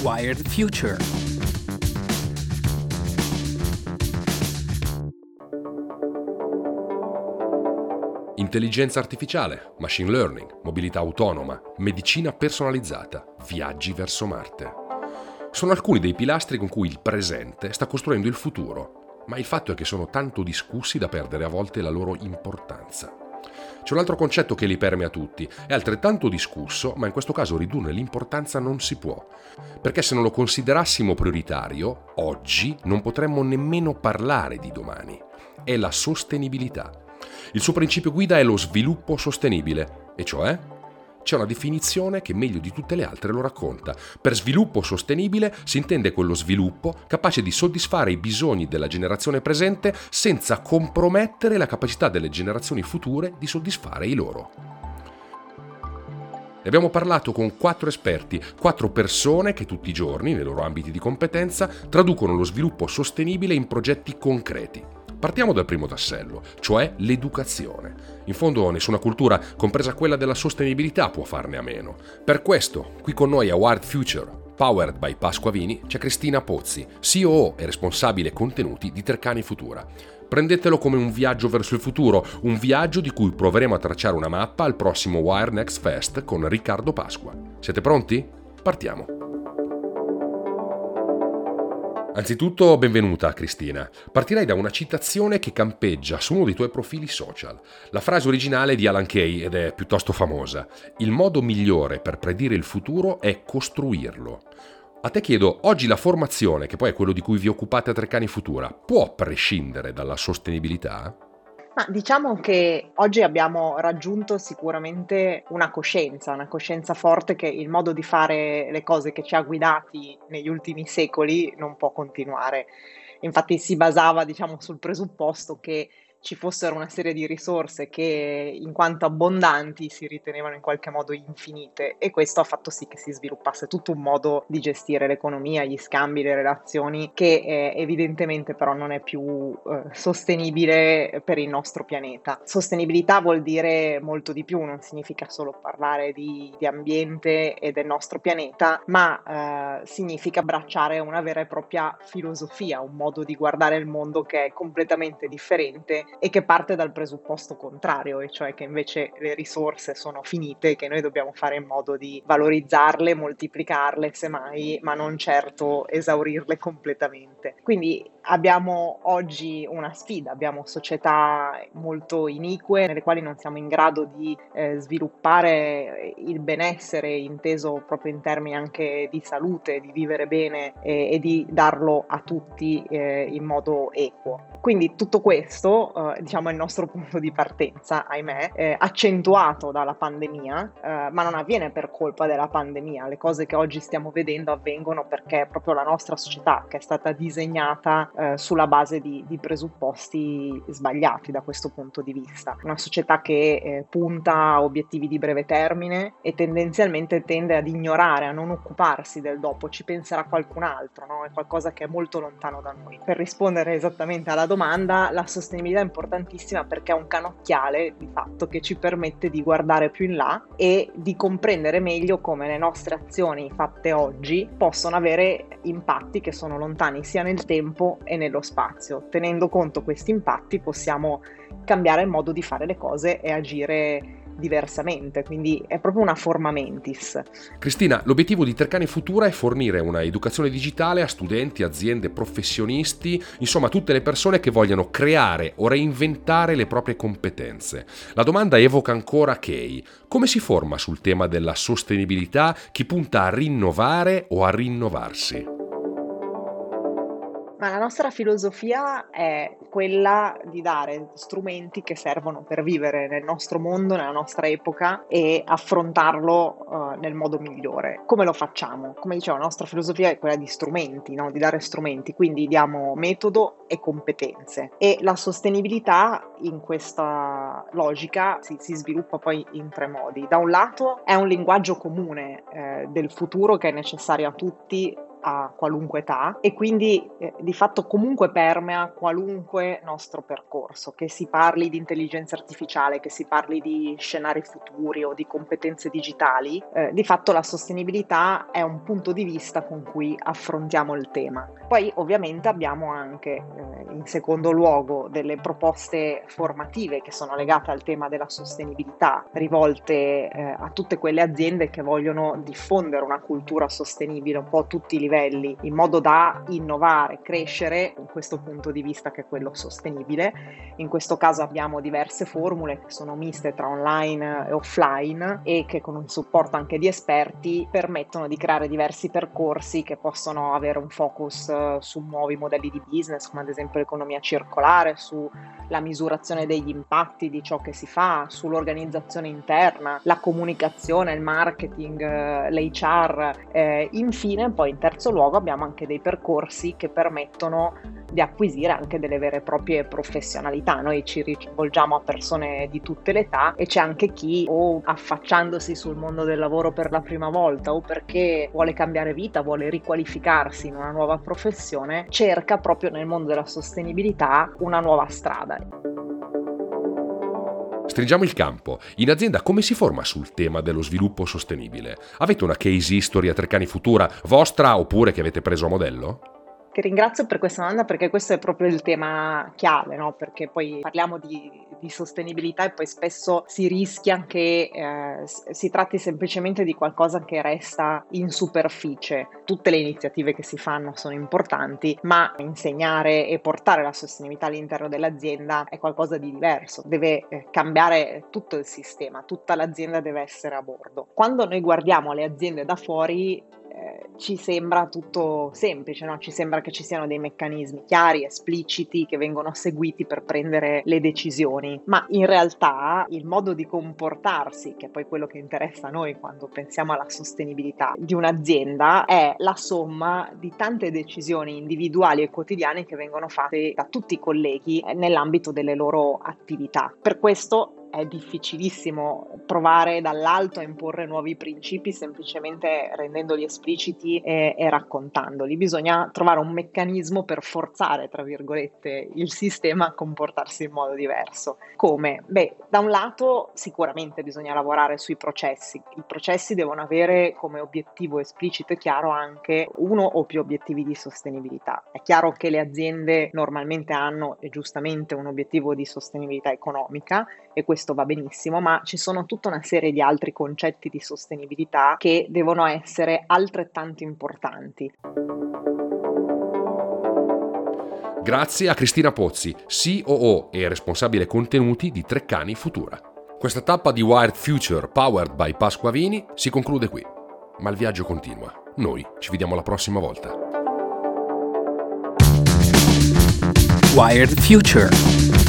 Wired Future. Intelligenza artificiale, machine learning, mobilità autonoma, medicina personalizzata, viaggi verso Marte. Sono alcuni dei pilastri con cui il presente sta costruendo il futuro, ma il fatto è che sono tanto discussi da perdere a volte la loro importanza. C'è un altro concetto che li permea tutti, è altrettanto discusso, ma in questo caso ridurne l'importanza non si può, perché se non lo considerassimo prioritario, oggi non potremmo nemmeno parlare di domani. È la sostenibilità. Il suo principio guida è lo sviluppo sostenibile, e cioè c'è una definizione che meglio di tutte le altre lo racconta. Per sviluppo sostenibile si intende quello sviluppo capace di soddisfare i bisogni della generazione presente senza compromettere la capacità delle generazioni future di soddisfare i loro. Ne abbiamo parlato con quattro esperti, quattro persone che tutti i giorni, nei loro ambiti di competenza, traducono lo sviluppo sostenibile in progetti concreti. Partiamo dal primo tassello, cioè l'educazione. In fondo nessuna cultura, compresa quella della sostenibilità, può farne a meno. Per questo, qui con noi a Wild Future, powered by Pasquavini, c'è Cristina Pozzi, COO e responsabile contenuti di Tercani Futura. Prendetelo come un viaggio verso il futuro, un viaggio di cui proveremo a tracciare una mappa al prossimo Wire Next Fest con Riccardo Pasqua. Siete pronti? Partiamo! Anzitutto, benvenuta Cristina. Partirei da una citazione che campeggia su uno dei tuoi profili social. La frase originale è di Alan Kay ed è piuttosto famosa. Il modo migliore per predire il futuro è costruirlo. A te chiedo, oggi la formazione, che poi è quello di cui vi occupate a Treccani Futura, può prescindere dalla sostenibilità? Ma diciamo che oggi abbiamo raggiunto sicuramente una coscienza, una coscienza forte che il modo di fare le cose che ci ha guidati negli ultimi secoli non può continuare. Infatti si basava, diciamo, sul presupposto che ci fossero una serie di risorse che in quanto abbondanti si ritenevano in qualche modo infinite e questo ha fatto sì che si sviluppasse tutto un modo di gestire l'economia, gli scambi, le relazioni che eh, evidentemente però non è più eh, sostenibile per il nostro pianeta. Sostenibilità vuol dire molto di più, non significa solo parlare di, di ambiente e del nostro pianeta, ma eh, significa abbracciare una vera e propria filosofia, un modo di guardare il mondo che è completamente differente e che parte dal presupposto contrario, e cioè che invece le risorse sono finite e che noi dobbiamo fare in modo di valorizzarle, moltiplicarle semmai, ma non certo esaurirle completamente. Quindi abbiamo oggi una sfida, abbiamo società molto inique nelle quali non siamo in grado di eh, sviluppare il benessere inteso proprio in termini anche di salute, di vivere bene eh, e di darlo a tutti eh, in modo equo. Quindi tutto questo eh, diciamo è il nostro punto di partenza, ahimè, eh, accentuato dalla pandemia, eh, ma non avviene per colpa della pandemia, le cose che oggi stiamo vedendo avvengono perché proprio la nostra società che è stata disegnata eh, sulla base di, di, presupposti sbagliati da questo punto di vista. Una società che eh, punta a obiettivi di breve termine e tendenzialmente tende ad ignorare, a non occuparsi del dopo, ci penserà qualcun altro, no? è qualcosa che è molto lontano da noi. Per rispondere esattamente alla domanda, la sostenibilità è importantissima perché è un canocchiale di fatto che ci permette di guardare più in là e di comprendere meglio come le nostre azioni fatte oggi possono avere impatti che sono lontani sia nel tempo e nello spazio. Tenendo conto questi impatti possiamo cambiare il modo di fare le cose e agire diversamente, quindi è proprio una forma mentis. Cristina, l'obiettivo di Tercani Futura è fornire una educazione digitale a studenti, aziende, professionisti, insomma tutte le persone che vogliano creare o reinventare le proprie competenze. La domanda evoca ancora Kay. Come si forma sul tema della sostenibilità chi punta a rinnovare o a rinnovarsi? Ma la nostra filosofia è quella di dare strumenti che servono per vivere nel nostro mondo, nella nostra epoca e affrontarlo uh, nel modo migliore. Come lo facciamo? Come dicevo, la nostra filosofia è quella di strumenti, no? di dare strumenti, quindi diamo metodo e competenze. E la sostenibilità in questa logica si, si sviluppa poi in tre modi. Da un lato è un linguaggio comune eh, del futuro che è necessario a tutti a qualunque età e quindi eh, di fatto comunque permea qualunque nostro percorso, che si parli di intelligenza artificiale, che si parli di scenari futuri o di competenze digitali, eh, di fatto la sostenibilità è un punto di vista con cui affrontiamo il tema. Poi ovviamente abbiamo anche eh, in secondo luogo delle proposte formative che sono legate al tema della sostenibilità, rivolte eh, a tutte quelle aziende che vogliono diffondere una cultura sostenibile un po' a tutti i livelli, in modo da innovare, crescere in questo punto di vista che è quello sostenibile. In questo caso abbiamo diverse formule che sono miste tra online e offline e che con un supporto anche di esperti permettono di creare diversi percorsi che possono avere un focus eh, su nuovi modelli di business, come ad esempio l'economia circolare, sulla misurazione degli impatti di ciò che si fa, sull'organizzazione interna, la comunicazione, il marketing, eh, l'HR. Eh, infine, poi in terzo luogo abbiamo anche dei percorsi che permettono di acquisire anche delle vere e proprie professionalità. Noi ci rivolgiamo a persone di tutte le età e c'è anche chi o affacciandosi sul mondo del lavoro per la prima volta o perché vuole cambiare vita, vuole riqualificarsi in una nuova professione, cerca proprio nel mondo della sostenibilità una nuova strada. Stringiamo il campo. In azienda come si forma sul tema dello sviluppo sostenibile? Avete una case history a Treccani Futura vostra oppure che avete preso a modello? Ti ringrazio per questa domanda perché questo è proprio il tema chiave, no? perché poi parliamo di, di, sostenibilità e poi spesso si rischia che eh, si tratti semplicemente di qualcosa che resta in superficie. Tutte le iniziative che si fanno sono importanti, ma insegnare e portare la sostenibilità all'interno dell'azienda è qualcosa di diverso, deve eh, cambiare tutto il sistema, tutta l'azienda deve essere a bordo. Quando noi guardiamo le aziende da fuori ci sembra tutto semplice, no? ci sembra che ci siano dei meccanismi chiari, espliciti, che vengono seguiti per prendere le decisioni, ma in realtà il modo di comportarsi, che è poi quello che interessa a noi quando pensiamo alla sostenibilità di un'azienda, è la somma di tante decisioni individuali e quotidiane che vengono fatte da tutti i colleghi nell'ambito delle loro attività. Per questo è difficilissimo provare dall'alto a imporre nuovi principi semplicemente rendendoli espliciti e, e, raccontandoli. Bisogna trovare un meccanismo per forzare, tra virgolette, il sistema a comportarsi in modo diverso. Come? Beh, da un lato sicuramente bisogna lavorare sui processi. I processi devono avere come obiettivo esplicito e chiaro anche uno o più obiettivi di sostenibilità. È chiaro che le aziende normalmente hanno e giustamente un obiettivo di sostenibilità economica e questo va benissimo, ma ci sono tutta una serie di altri concetti di sostenibilità che devono essere altrettanto importanti. Grazie a Cristina Pozzi, COO e responsabile contenuti di Treccani Futura. Questa tappa di Wired Future powered by Pasquavini si conclude qui, ma il viaggio continua. Noi ci vediamo la prossima volta. Wired Future